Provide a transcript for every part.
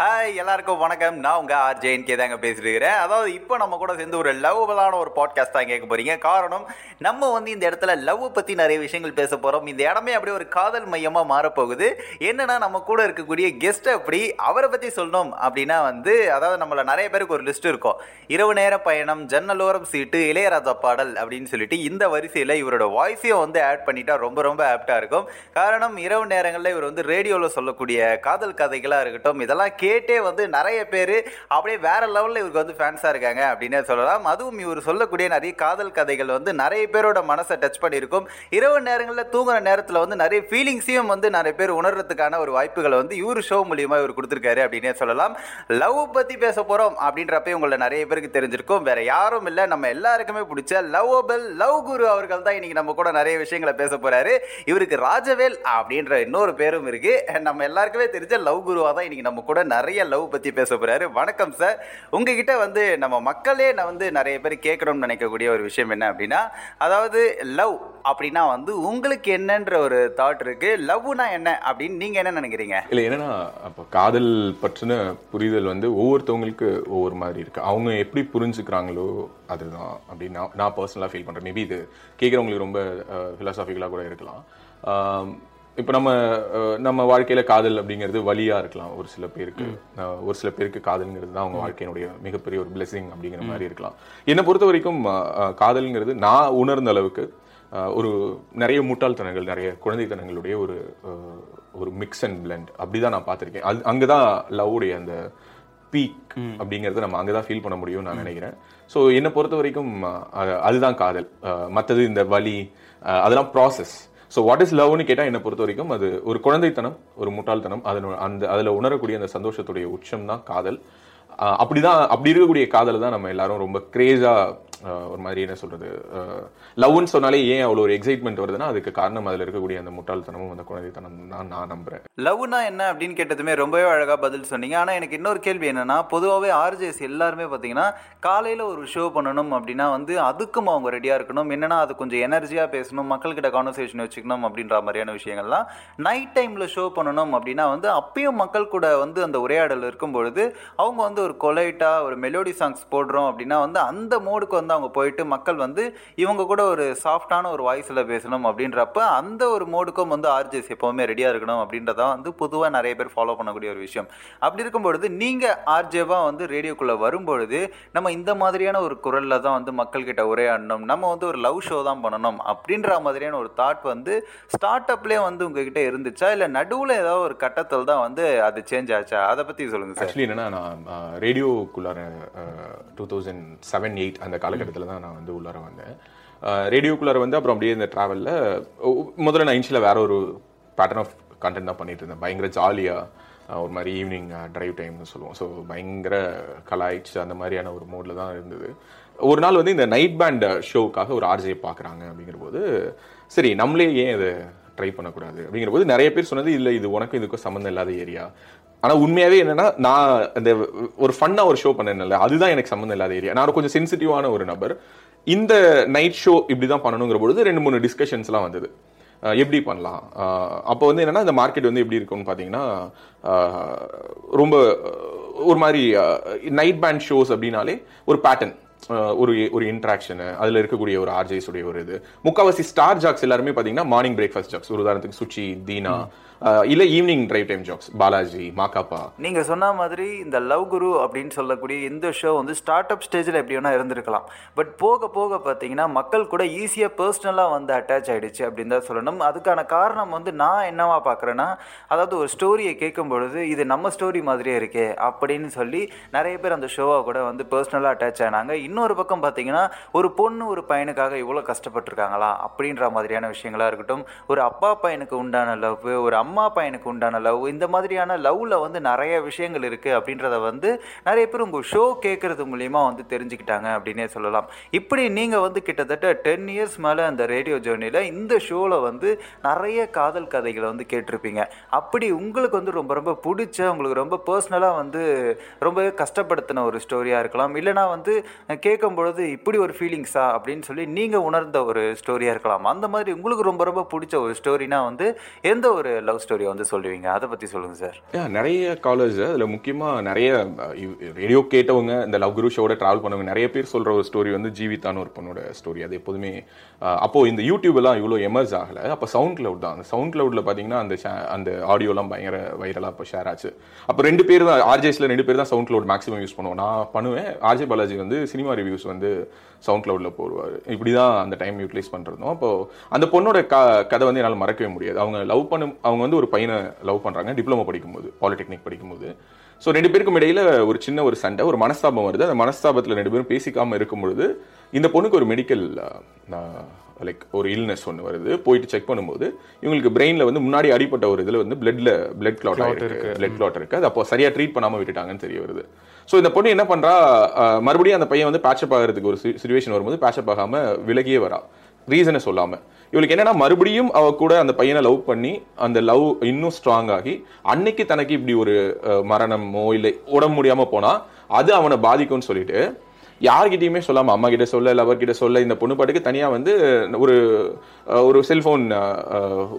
Hi எல்லாருக்கும் வணக்கம். நான் உங்கள் ஆர்ஜேன் கே தாங்க பேசிருக்கிறேன் அதாவது இப்போ நம்ம கூட சேர்ந்து ஒரு லவ்வலான ஒரு பாட்காஸ்ட் தான் கேட்க போகிறீங்க காரணம் நம்ம வந்து இந்த இடத்துல லவ் பற்றி நிறைய விஷயங்கள் பேச போகிறோம் இந்த இடமே அப்படியே ஒரு காதல் மையமாக மாறப்போகுது என்னென்னா நம்ம கூட இருக்கக்கூடிய கெஸ்ட் அப்படி அவரை பற்றி சொல்லணும் அப்படின்னா வந்து அதாவது நம்மளை நிறைய பேருக்கு ஒரு லிஸ்ட் இருக்கும். இரவு நேர பயணம் ஜன்னலோரம் சீட்டு இளையராஜா பாடல் அப்படின்னு சொல்லிட்டு இந்த வரிசையில் இவரோட வாய்ஸையும் வந்து ஆட் பண்ணிட்டா ரொம்ப ரொம்ப ஆப்டாக இருக்கும். காரணம் இரவு நேரங்களில் இவர் வந்து ரேடியோவில் சொல்லக்கூடிய காதல் கதைகளாக இருக்கட்டும் இதெல்லாம் கே கேட்டே வந்து நிறைய பேர் அப்படியே வேற லெவலில் இவருக்கு வந்து ஃபேன்ஸாக இருக்காங்க அப்படின்னே சொல்லலாம். அதுவும் இவர் சொல்லக்கூடிய நிறைய காதல் கதைகள் வந்து நிறைய பேரோட மனசை டச் பண்ணியிருக்கும். இரவு நேரங்களில் தூங்குற நேரத்தில் வந்து நிறைய ஃபீலிங்ஸையும் வந்து நிறைய பேர் உணர்றதுக்கான ஒரு வாய்ப்புகளை வந்து இவர் ஷோ மூலியமா இவர் கொடுத்துருக்காரு அப்படின்னே சொல்லலாம். லவ் பற்றி பேச போகிறோம் அப்படின்றப்ப உங்களை நிறைய பேருக்கு தெரிஞ்சிருக்கும். வேற யாரும் இல்லை. நம்ம எல்லாருக்குமே பிடிச்ச லவ்வபிள் லவ் குரு அவர்கள் தான் இன்னைக்கு நம்ம கூட நிறைய விஷயங்களை பேச போறாரு. இவருக்கு ராஜவேல் அப்படின்ற இன்னொரு பேரும் இருக்கு. நம்ம எல்லாருக்குமே தெரிஞ்ச லவ் குருவா தான் இன்னைக்கு நம்ம கூட நிறைய லவ் பற்றி பேச போகிறாரு வணக்கம் சார் உங்ககிட்ட வந்து நம்ம மக்களே நான் வந்து நிறைய பேர் கேட்கணும்னு நினைக்கக்கூடிய ஒரு விஷயம் என்ன அப்படின்னா அதாவது லவ் அப்படின்னா வந்து உங்களுக்கு என்னன்ற ஒரு தாட் இருக்கு. லவ்னா என்ன அப்படின்னு நீங்க என்ன நினைக்கிறீங்க? இல்லை என்னன்னா அப்போ காதல் பற்றின புரிதல் வந்து ஒவ்வொருத்தவங்களுக்கு ஒவ்வொரு மாதிரி இருக்கு. அவங்க எப்படி புரிஞ்சுக்கிறாங்களோ அதுதான் அப்படின்னு நான் நான் பர்சனலாக ஃபீல் பண்ணுறேன் மேபி இது கேட்குறவங்களுக்கு ரொம்ப ஃபிலாசாபிக்கலாக கூட இருக்கலாம். இப்போ நம்ம நம்ம வாழ்க்கையில காதல் அப்படிங்கிறது வலியா இருக்கலாம். ஒரு சில பேருக்கு ஒரு சில பேருக்கு காதல்ங்கிறது தான் அவங்க வாழ்க்கையினுடைய மிகப்பெரிய ஒரு blessing அப்படிங்கிற மாதிரி இருக்கலாம். என்னை பொறுத்த வரைக்கும் காதல்ங்கிறது நான் உணர்ந்த அளவுக்கு ஒரு நிறைய முட்டாள்தனங்கள் நிறைய குழந்தைத்தனங்களுடைய ஒரு ஒரு மிக்ஸ் அண்ட் பிளெண்ட் அப்படிதான் நான் பார்த்திருக்கேன். அது அங்கதான் லவ்வுடைய அந்த பீக் அப்படிங்கறத நம்ம அங்கதான் ஃபீல் பண்ண முடியும் நான் நினைக்கிறேன். ஸோ என்னை பொறுத்த வரைக்கும் அதுதான் காதல். மத்தது இந்த வலி அதெல்லாம் ப்ராசஸ் ஸோ வாட் இஸ் லவ்னு கேட்டால் என்னை பொறுத்த வரைக்கும் அது ஒரு குழந்தைத்தனம் ஒரு முட்டாள்தனம். அதனோட அந்த அதில் உணரக்கூடிய அந்த சந்தோஷத்துடைய உச்சம் தான் காதல். அப்படிதான் அப்படி இருக்கக்கூடிய காதலை தான் நம்ம எல்லாரும் ரொம்ப கிரேஸாக ஒரு மாதிரி என்ன சொல்றது லவ்னு சொன்னாலே ஏன் அவ்வளோ ஒரு எக்ஸைட்மெண்ட் வருதுன்னா அதுக்கு காரணம் அதில் இருக்கக்கூடிய அந்த முட்டாள்தனமும் அந்த குழந்தைத்தனம் தான் நான் நம்புறேன். லவ்னா என்ன அப்படின்னு கேட்டதுமே ரொம்பவே அழகாக பதில் சொன்னீங்க. ஆனால் எனக்கு இன்னொரு கேள்வி என்னன்னா பொதுவாகவே ஆர்ஜேஸ் எல்லாருமே பார்த்தீங்கன்னா காலையில் ஒரு ஷோ பண்ணணும் அப்படின்னா வந்து அதுக்கும் அவங்க ரெடியாக இருக்கணும். என்னன்னா அது கொஞ்சம் எனர்ஜியாக பேசணும் மக்கள்கிட்ட கான்வர்சேஷன் வச்சுக்கணும் அப்படின்ற மாதிரியான விஷயங்கள்லாம். நைட் டைமில் ஷோ பண்ணணும் அப்படின்னா வந்து அப்பயும் மக்கள் கூட வந்து அந்த உரையாடல் இருக்கும் பொழுது அவங்க வந்து ஒரு கொலைட்டாக ஒரு மெலோடி சாங்ஸ் போடுறோம் அப்படின்னா வந்து அந்த மோடுக்கு வந்து அவங்க போயிட்டு மக்கள் வந்து இவங்க கூட ஒரு சாஃப்டான ஒரு வாய்ஸில் பேசணும் அப்படின்றப்ப அந்த ஒரு மோடுக்கும் வந்து ஆர்ஜிஎஸ் எப்போவுமே ரெடியாக இருக்கணும் அப்படின்றதான் வந்து பொதுவாக நிறைய பேர் ஃபாலோ பண்ணக்கூடிய ஒரு விஷயம். அப்படி இருக்கும் பொழுது நீங்கள் ஆர்ஜேவாக வந்து ரேடியோக்குள்ளே வரும்பொழுது நம்ம இந்த மாதிரியான ஒரு குரலில் தான் வந்து மக்கள்கிட்ட உரையாடணும். நம்ம வந்து ஒரு லவ் ஷோ தான் பண்ணணும் அப்படின்ற மாதிரியான ஒரு தாட் வந்து ஸ்டார்ட் அப்லேயே வந்து உங்ககிட்ட இருந்துச்சா? இல்லை நடுவில் ஏதாவது ஒரு கட்டத்தில் தான் வந்து அது சேஞ்ச் ஆச்சா? அதை பற்றி சொல்லுங்கள் சார். ஆக்சுவலி என்னன்னா நான் ரேடியோக்குள்ளார டூ தௌசண்ட் செவன் எயிட் அந்த காலகட்டத்தில் தான் நான் வந்து உள்ளார வந்தேன். ரேடியோக்குள்ளார வந்து அப்புறம் அப்படியே இந்த ட்ராவலில் முதல்ல நான் இன்ஷியில் வேற ஒரு பேட்டர்ன் ஆஃப் கண்டென்ட் தான் பண்ணிட்டு இருந்தேன். பயங்கர ஜாலியாக ஒரு மாதிரி ஈவினிங் டிரைவ் டைம்னு சொல்லுவோம். ஸோ பயங்கர கலாய்ச்சி அந்த மாதிரியான ஒரு மோடில் தான் இருந்தது. ஒரு நாள் வந்து இந்த நைட் பேண்ட் ஷோவுக்காக ஒரு ஆர்ஜே பார்க்குறாங்க அப்படிங்கிற போது சரி நம்மளே ஏன் இதை ட்ரை பண்ணக்கூடாது? அப்படிங்கிற போது நிறைய பேர் சொன்னது இல்லை இது உனக்கும் இதுக்கும் சம்மந்தம் இல்லாத ஏரியா ஆனால் உண்மையாவே என்னென்னா நான் இந்த ஒரு ஃபன்னாக ஒரு ஷோ பண்ணேன்ல அதுதான் எனக்கு சம்மந்தம் இல்லாத ஏரியா நான் கொஞ்சம் சென்சிட்டிவான ஒரு நபர். இந்த நைட் ஷோ இப்படிதான் பண்ணணுங்கிற பொழுது ரெண்டு மூணு டிஸ்கஷன்ஸ்லாம் வந்தது. எப்படி பண்ணலாம்? அப்போ வந்து என்னென்னா இந்த மார்க்கெட் வந்து எப்படி இருக்கும்னு பார்த்தீங்கன்னா ரொம்ப ஒரு மாதிரி நைட் பேண்ட் ஷோஸ் அப்படின்னாலே ஒரு பேட்டர்ன் ஒரு ஒரு இன்ட்ராக்ஷனு அதில் இருக்கக்கூடிய ஒரு ஆர்ஜேஸ் உடைய ஒரு இது. முக்காவாசி ஸ்டார் ஜாக்ஸ் எல்லாருமே பார்த்தீங்கன்னா மார்னிங் பிரேக்ஃபாஸ்ட் ஜாக்ஸ் ஒரு உதாரணத்துக்கு சுச்சி தீனா இல்ல evening drive time jocks Balaji Makapa. நீங்கள் சொன்ன மாதிரி இந்த லவ் குரு அப்படின்னு சொல்லக்கூடிய இந்த ஷோ வந்து ஸ்டார்ட் அப் ஸ்டேஜில் எப்படி வேணால் இருந்திருக்கலாம். பட் போக போக பார்த்தீங்கன்னா மக்கள் கூட ஈஸியாக பர்சனலாக வந்து அட்டாச் ஆயிடுச்சு அப்படின்னு தான் சொல்லணும். அதுக்கான காரணம் வந்து நான் என்னவா பார்க்குறேன்னா அதாவது ஒரு ஸ்டோரியை கேட்கும் பொழுது இது நம்ம ஸ்டோரி மாதிரியே இருக்கே அப்படின்னு சொல்லி நிறைய பேர் அந்த ஷோவை கூட வந்து பர்சனலாக அட்டாச் ஆனாங்க. இன்னொரு பக்கம் பார்த்தீங்கன்னா ஒரு பொண்ணு ஒரு பையனுக்காக இவ்வளோ கஷ்டப்பட்டிருக்காங்களா? அப்படின்ற மாதிரியான விஷயங்களா இருக்கட்டும். ஒரு அப்பா பையனுக்கு உண்டான லவ் ஒரு அம்மா அம்மா பையனுக்கு உண்டான லவ் இந்த மாதிரியான லவ்வில் வந்து நிறைய விஷயங்கள் இருக்குது அப்படின்றத வந்து நிறைய பேர் உங்கள் ஷோ கேட்குறது மூலியமாக வந்து தெரிஞ்சுக்கிட்டாங்க அப்படின்னே சொல்லலாம். இப்படி நீங்கள் வந்து கிட்டத்தட்ட டென் இயர்ஸ் மேலே அந்த ரேடியோ ஜேர்னியில் இந்த ஷோவில் வந்து நிறைய காதல் கதைகளை வந்து கேட்டிருப்பீங்க. அப்படி உங்களுக்கு வந்து ரொம்ப ரொம்ப பிடிச்ச உங்களுக்கு ரொம்ப பர்சனலாக வந்து ரொம்பவே கஷ்டப்படுத்தின ஒரு ஸ்டோரியாக இருக்கலாம். இல்லைனா வந்து கேட்கும் பொழுது இப்படி ஒரு ஃபீலிங்ஸா அப்படின்னு சொல்லி நீங்கள் உணர்ந்த ஒரு ஸ்டோரியாக இருக்கலாம். அந்த மாதிரி உங்களுக்கு ரொம்ப ரொம்ப பிடிச்ச ஒரு ஸ்டோரினா வந்து எந்த ஒரு லவ் லவ் ஸ்டோரியை வந்து சொல்லுவீங்க. அதை பற்றி சொல்லுங்கள் சார் நிறைய காலர்ஸ் அதில் முக்கியமாக நிறைய ரேடியோ கேட்டவங்க இந்த லவ் குரு ஷோட ட்ராவல் பண்ணவங்க நிறைய பேர் சொல்கிற ஒரு ஸ்டோரி வந்து ஜீவிதான்னு ஒரு பொண்ணோட ஸ்டோரி அது எப்போதுமே அப்போ இந்த யூடியூப் எல்லாம் இவ்வளோ எமர்ஜ் ஆகலை. அப்போ சவுண்ட் கிளவுட் தான். அந்த சவுண்ட் கிளவுட்ல பார்த்தீங்கன்னா அந்த அந்த ஆடியோலாம் பயங்கர வைரலாக இப்போ ஷேர் ஆச்சு. அப்போ ரெண்டு பேர் தான் ஆர்ஜேஸில் ரெண்டு பேர் தான் சவுண்ட் கிளவுட் மேக்ஸிமம் யூஸ் பண்ணுவோம். நான் பண்ணுவேன். ஆர்ஜே பாலாஜி வந்து சினிமா ரிவ்யூஸ் வந்து சவுண்ட் க்ளவுடில் போடுவார். இப்படி தான் அந்த டைம் யூட்டிலைஸ் பண்ணுறதும் அப்போ அந்த பொண்ணோட க கதை வந்து என்னால் மறக்கவே முடியாது. அவங்க லவ் பண்ணும் அவங்க வந்து ஒரு பையனை லவ் பண்ணுறாங்க டிப்ளமோ படிக்கும்போது பாலிடெக்னிக் படிக்கும்போது. ஸோ ரெண்டு பேருக்கும் இடையில ஒரு சின்ன ஒரு சண்டை ஒரு மனஸ்தாபம் வருது. அந்த மனஸ்தாபத்தில் ரெண்டு பேரும் பேசிக்காமல் இருக்கும் பொழுது இந்த பொண்ணுக்கு ஒரு மெடிக்கல் லைக் ஒரு இல்னஸ் ஒன்று வருது. போயிட்டு செக் பண்ணும்போது இவங்களுக்கு பிரெயினில் வந்து முன்னாடி அடிப்பட்ட ஒரு இதில் வந்து பிளட்ல பிளட் கிளாட் இருக்கு. பிளட் கிளாட் இருக்கு. அது அப்போ சரியா ட்ரீட் பண்ணாமல் விட்டுட்டாங்கன்னு தெரிய வருது. ஸோ இந்த பொண்ணு என்ன பண்றா? அஹ், மறுபடியும் அந்த பையன் வந்து பேச்சப் ஆகிறதுக்கு ஒரு சுச்சுவேஷன் வரும்போது பேச்சப் ஆகாம விலகியே வரா. ரீசனை சொல்லாம. இவளுக்கு என்னன்னா மறுபடியும் அவ கூட அந்த பையனை லவ் பண்ணி அந்த லவ் இன்னும் ஸ்ட்ராங் ஆகி அன்னைக்கு தனக்கு இப்படி ஒரு மரணமோ இல்லை உடம்பு முடியாம போனா அது அவனை பாதிக்கும்னு சொல்லிட்டு யார்கிட்டயுமே சொல்லாம அம்மா கிட்ட சொல்ல லவர் கிட்ட சொல்ல இந்த பொண்ணு பாட்டுக்கு தனியா வந்து ஒரு ஒரு செல்போன்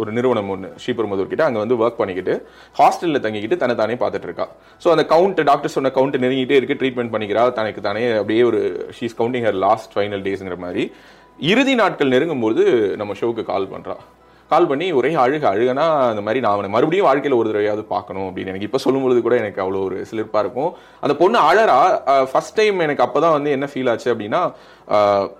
ஒரு நிறுவனம் ஒன்று ஸ்ரீபெரும்புதூர் கிட்ட அங்கே வந்து ஒர்க் பண்ணிக்கிட்டு ஹாஸ்டலில் தங்கிக்கிட்டு தன்னை தானே பார்த்துட்டு இருக்கா. ஸோ அந்த கவுண்ட் டாக்டர் சொன்ன கவுண்ட் நெருங்கிட்டே இருக்கு ட்ரீட்மெண்ட் பண்ணிக்கிறா தனக்கு தானே அப்படியே ஒரு she's counting her last final டேஸ்ங்கிற மாதிரி. இறுதி நாட்கள் நெருங்கும்போது நம்ம ஷோவுக்கு கால் பண்ணுறா கால் பண்ணி ஒரே அழுக அழுகனா அந்த மாதிரி நான் அவனை மறுபடியும் வாழ்க்கையில் ஒரு தடவையாவது பார்க்கணும் அப்படின்னு எனக்கு இப்போ சொல்லும்பொழுது கூட எனக்கு அவ்வளோ ஒரு சிலிர்ப்பாக இருக்கும். அந்த பொண்ணு அழறா. ஃபர்ஸ்ட் டைம் எனக்கு அப்போ தான் வந்து என்ன ஃபீல் ஆச்சு அப்படின்னா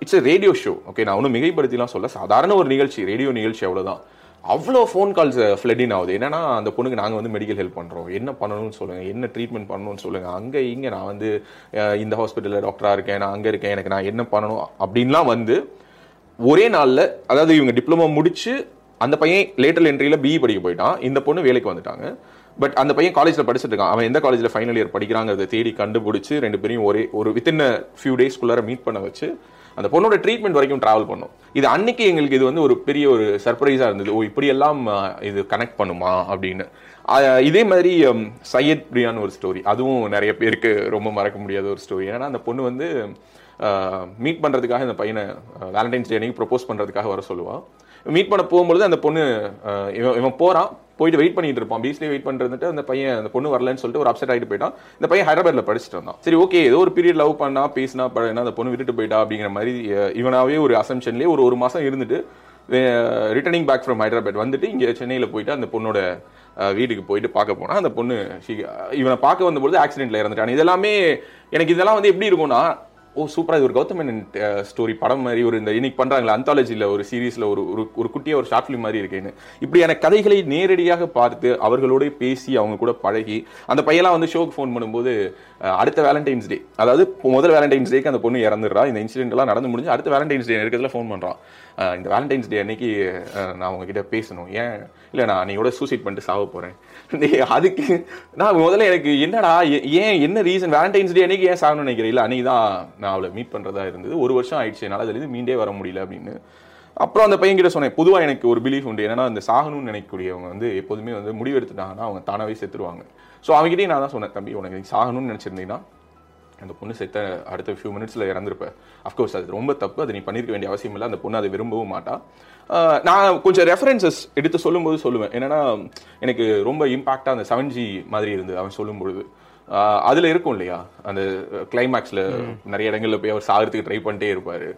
it's a radio show okay நான் ஒன்றும் மிகைப்படுத்திலாம் சொல்ல சாதாரண ஒரு நிகழ்ச்சி ரேடியோ நிகழ்ச்சி அவ்வளோதான் அவ்வளோ ஃபோன் கால்ஸ் ஃப்ளட்டின் ஆகுது. என்னன்னா அந்த பொண்ணுக்கு நாங்கள் வந்து மெடிக்கல் ஹெல்ப் பண்ணுறோம் என்ன பண்ணணும்னு சொல்லுங்கள் என்ன ட்ரீட்மெண்ட் பண்ணணும்னு சொல்லுங்கள் அங்கே இங்கே நான் வந்து இந்த ஹாஸ்பிட்டலில் டாக்டராக இருக்கேன் நான் அங்கே இருக்கேன் எனக்கு நான் என்ன பண்ணணும் அப்படின்லாம் வந்து ஒரே நாளில் அதாவது இவங்க டிப்ளமோ முடிச்சு அந்த பையன் லேட்டர் என்ட்ரியில் பிஇ படிக்க போயிட்டான். இந்த பொண்ணு வேலைக்கு வந்துட்டாங்க. பட் அந்த பையன் காலேஜில் படிச்சுட்டு இருக்கான். அவன் எந்த காலேஜில் ஃபைனல் இயர் படிக்கிறாங்கிறத தேடி கண்டுபிடிச்சி ரெண்டு பேரையும் ஒரே ஒரு வித்தின் ஃபியூ டேஸ்க்குள்ளார மீட் பண்ண வச்சு அந்த பொண்ணோட ட்ரீட்மெண்ட் வரைக்கும் ட்ராவல் பண்ணோம். இது அன்னைக்கு எங்களுக்கு இது வந்து ஒரு பெரிய ஒரு சர்ப்ரைஸாக இருந்தது. ஓ இப்படியெல்லாம் இது கனெக்ட் பண்ணுமா? அப்படின்னு. இதே மாதிரி சையத் பிரியான்னு ஒரு ஸ்டோரி அதுவும் நிறைய பேருக்கு ரொம்ப மறக்க முடியாத ஒரு ஸ்டோரி ஏன்னா அந்த பொண்ணு வந்து மீட் பண்ணுறதுக்காக இந்த பையனை வேலண்டைன்ஸ் டே அன்னைக்கு ப்ரொப்போஸ் பண்ணுறதுக்காக வர சொல்லுவாள் மீட் பண்ண போகும்பொழுது அந்த பொண்ணு இவன் இவன் போகிறான் போயிட்டு வெயிட் பண்ணிட்டு இருப்பான். பீச்லேயே வெயிட் பண்ணுறதுட்டு அந்த பையன் அந்த பொண்ணு வரலன்னு சொல்லிட்டு ஒரு அப்செட் ஆகிட்டு போயிட்டான். இந்த பையன் ஹைதராபாத்தில் படிச்சுட்டு இருந்தான். சரி ஓகே ஏதோ ஒரு பீரியட் லவ் பண்ணா பேசினா பழகினா அந்த பொண்ணு விட்டுட்டு போயிட்டா அப்படிங்கிற மாதிரி இவனாவே ஒரு அசம்ஷன்லேயே ஒரு ஒரு மாதம் இருந்துட்டு ரிட்டர்னிங் பேக் ஃப்ரம் ஹைதராபாத் வந்துட்டு இங்கே சென்னையில் போயிட்டு அந்த பொண்ணோட வீட்டுக்கு போயிட்டு பார்க்க போனால் அந்த பொண்ணு இவனை பார்க்க வந்தபொழுது ஆக்சிடென்ட்ல இறந்துட்டான். இதெல்லாமே எனக்கு இதெல்லாம் வந்து எப்படி இருக்கும்னா ஓ சூப்பரா. இது ஒரு கௌதம் ஸ்டோரி படம் மாதிரி ஒரு இந்த இன்னைக்கு பண்றாங்களா அந்தாலஜியில் ஒரு சீரீஸ்ல ஒரு ஒரு ஒரு குட்டியா ஒரு ஷார்ட் ஃபிலிம் மாதிரி இருக்கேன்னு இப்படியான கதைகளை நேரடியாக பார்த்து அவர்களோட பேசி அவங்க கூட பழகி அந்த பையெல்லாம் வந்து ஷோக்கு ஃபோன் பண்ணும்போது அடுத்த வேலண்டைன்ஸ் டே அதாவது முதல் வேலண்டைன்ஸ் டேக்கு அந்த பொண்ணு இறந்துடுறா. இந்த இன்சிடென்ட்லாம் நடந்து முடிஞ்சு அடுத்த வேலண்டைன்ஸ் டே இருக்கிறதுல ஃபோன் பண்ணுறான் இந்த வேலண்டைன்ஸ் டே அன்னைக்கு நான் உங்ககிட்ட பேசணும். ஏன்? இல்லை நான் நீ கூட சூசைட் பண்ணிட்டு சாவ போகிறேன் அதுக்கு நான் முதல்ல எனக்கு என்னடா ஏன் என்ன ரீசன் வேலண்டைன்ஸ் டே அன்னைக்கு ஏன் சாகணும்னு நினைக்கிறேன் இல்லை அன்னைக்கு தான் நான் அவளை மீட் பண்ணுறதா இருந்தது. ஒரு வருஷம் ஆயிடுச்சு. என்னால் அதுலேருந்து மீண்டே வர முடியல அப்படின்னு. அப்புறம் அந்த பையன் கிட்ட சொன்னேன் பொதுவாக எனக்கு ஒரு பிலீஃப் உண்டு. என்னன்னா அந்த சாகணும்னு நினைக்கக்கூடியவங்க வந்து எப்போதுமே வந்து முடிவெடுத்துட்டாங்கன்னா அவங்க தானாகவே செத்துருவாங்க. ஸோ அவங்ககிட்டயும் நான் தான் சொன்னேன் தம்பி உனக்கு சாகணும்னு நினச்சிருந்தீங்கன்னா அந்த பொண்ணு செத்த அடுத்த ஃபியூ மினிட்ஸில் இறந்துருப்பேன் அஃப்கோர்ஸ் அது ரொம்ப தப்பு. அது நீ பண்ணியிருக்க வேண்டிய அவசியம் இல்லை. அந்த பொண்ணு அதை விரும்பவும் மாட்டா. நான் கொஞ்சம் ரெஃபரன்சஸ் எடுத்து சொல்லும்போது சொல்லுவேன். என்னென்னா எனக்கு ரொம்ப இம்பாக்டாக அந்த செவன் ஜி மாதிரி இருந்தது அவன் சொல்லும்பொழுது. அதுல இருக்கும் இல்லையா? அந்த கிளைமேக்ஸ்ல நிறைய இடங்கள்ல போய் அவர் சாகிறதுக்கு ட்ரை பண்ணிட்டே இருப்பாரு.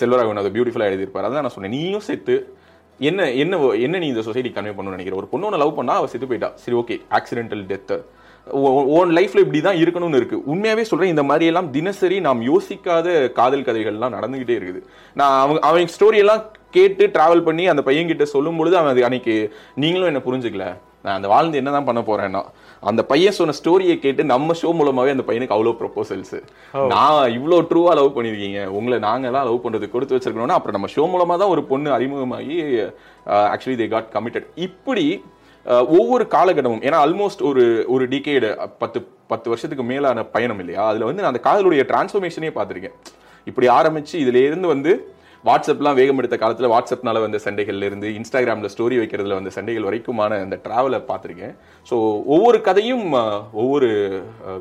செல்வராகவன் அதை பியூட்டிஃபுல்லா எழுதியிருப்பாரு. அதான் நான் சொன்னேன். நீயும் செத்து என்ன என்ன என்ன நீ இந்த சொசைட்டி கன்வே பண்ணணும்னு நினைக்கிற? ஒரு பொண்ணு லவ் பண்ணா அவ செத்து போயிட்டா. சரி ஓகே ஆக்சிடென்டல் டெத்து ஓன் லைஃப்ல இப்படி தான் இருக்கணும்னு இருக்கு. உண்மையாவே சொல்றேன் இந்த மாதிரி எல்லாம் தினசரி நாம் யோசிக்காத காதல் கதைகள்லாம் நடந்துகிட்டே இருக்குது. நான் அவங்க அவன் ஸ்டோரி எல்லாம் கேட்டு டிராவல் பண்ணி அந்த பையன் கிட்ட சொல்லும் பொழுது அவன் அது அன்னைக்கு நீங்களும் என்ன புரிஞ்சுக்கல. நான் அந்த வாழ்ந்து என்னதான் பண்ண போறேன்னா அந்த பையன் சொன்ன ஸ்டோரியை கேட்டு நம்ம ஷோ மூலமாவே அந்த பையனுக்கு அவ்வளோ ப்ரொபோசல்ஸ் நான் இவ்வளோ ட்ரூவா லவ் பண்ணிருக்கீங்க உங்களை நாங்கெல்லாம் லவ் பண்றது கொடுத்து வச்சிருக்கணும்னா அப்புறம் நம்ம ஷோ மூலமா தான் ஒரு பொண்ணு அறிமுகமாகி ஆக்சுவலி தே காட் கமிட்டட் இப்படி அஹ், ஒவ்வொரு காலகட்டமும் ஏன்னா ஆல்மோஸ்ட் ஒரு ஒரு டிகேடு பத்து பத்து வருஷத்துக்கு மேலான பயணம் இல்லையா? அதுல வந்து நான் அந்த காதலுடைய டிரான்ஸ்ஃபர்மேஷனே பார்த்திருக்கேன். இப்படி ஆரம்பிச்சு இதுல இருந்து வந்து வாட்ஸ்அப்லாம் வேகம் எடுத்த காலத்துல வாட்ஸ்அப்னால வந்த சண்டைகள்ல இருந்து இன்ஸ்டாகிராம்ல ஸ்டோரி வைக்கிறதுல வந்த சண்டைகள் வரைக்குமான அந்த டிராவலை பார்த்திருக்கேன். ஸோ ஒவ்வொரு கதையும் ஒவ்வொரு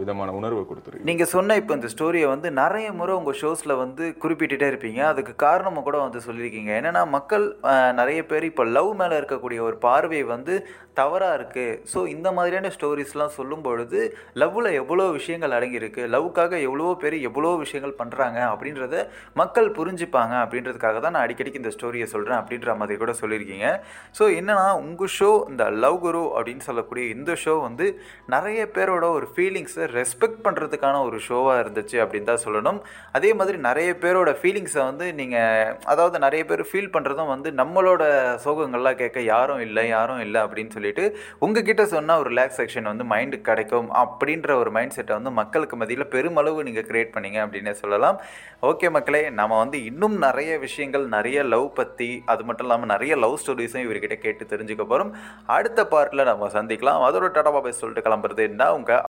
விதமான உணர்வை கொடுத்துருக்கு. நீங்கள் சொன்ன இப்போ இந்த ஸ்டோரியை வந்து நிறைய முறை உங்கள் ஷோஸில் வந்து குறிப்பிட்டுட்டே இருப்பீங்க. அதுக்கு காரணமும் கூட வந்து சொல்லியிருக்கீங்க. என்னென்னா மக்கள் நிறைய பேர் இப்போ லவ் மேலே இருக்கக்கூடிய ஒரு பார்வை வந்து தவறாக இருக்குது ஸோ இந்த மாதிரியான ஸ்டோரிஸ்லாம் சொல்லும் பொழுது லவ்வில் எவ்வளோ விஷயங்கள் அடங்கியிருக்கு? லவ்வுக்காக எவ்வளோ பேர் எவ்வளோ விஷயங்கள் பண்ணுறாங்க அப்படின்றத மக்கள் புரிஞ்சுப்பாங்க. அப்படின்றதுக்காக தான் நான் அடிக்கடிக்கு இந்த ஸ்டோரியை சொல்கிறேன் அப்படின்ற மாதிரி கூட சொல்லியிருக்கீங்க. ஸோ என்னன்னா உங்கள் ஷோ இந்த லவ் குரு அப்படின்னு சொல்லக்கூடிய இந்த ஷோ வந்து நிறைய பேரோட ஒரு ஃபீலிங்ஸை ரெஸ்பெக்ட் பண்ணுறதுக்கான ஒரு ஷோவாக இருந்துச்சு அப்படின்னு தான் சொல்லணும். அதே மாதிரி நிறைய பேரோட ஃபீலிங்ஸை வந்து நீங்கள் அதாவது நிறைய பேர் ஃபீல் பண்ணுறதும் வந்து நம்மளோட சோகங்கள்லாம் கேட்க யாரும் இல்லை யாரும் இல்லை அப்படின்னு சொல்லிட்டு உங்ககிட்ட சொன்னால் ஒரு ரிலாக்ஸ் செக்ஷன் வந்து மைண்டுக்கு கிடைக்கும் அப்படின்ற ஒரு மைண்ட் செட்டை வந்து மக்களுக்கு மத்தியில் பெருமளவு நீங்கள் கிரியேட் பண்ணீங்க அப்படின்னே சொல்லலாம். ஓகே மக்களே நம்ம வந்து இன்னும் நிறைய விஷயங்கள் நிறைய லவ் பற்றி அது மட்டும் இல்லாமல் நிறைய லவ் ஸ்டோரிஸும் இவர்கிட்ட கேட்டு தெரிஞ்சுக்க போகிறோம் அடுத்த பார்ட்டில் நம்ம சந்திக்கலாம். அதோட டாடா பாபாய் சொல்லிட்டு கிளம்புறது. என்ன உங்கள்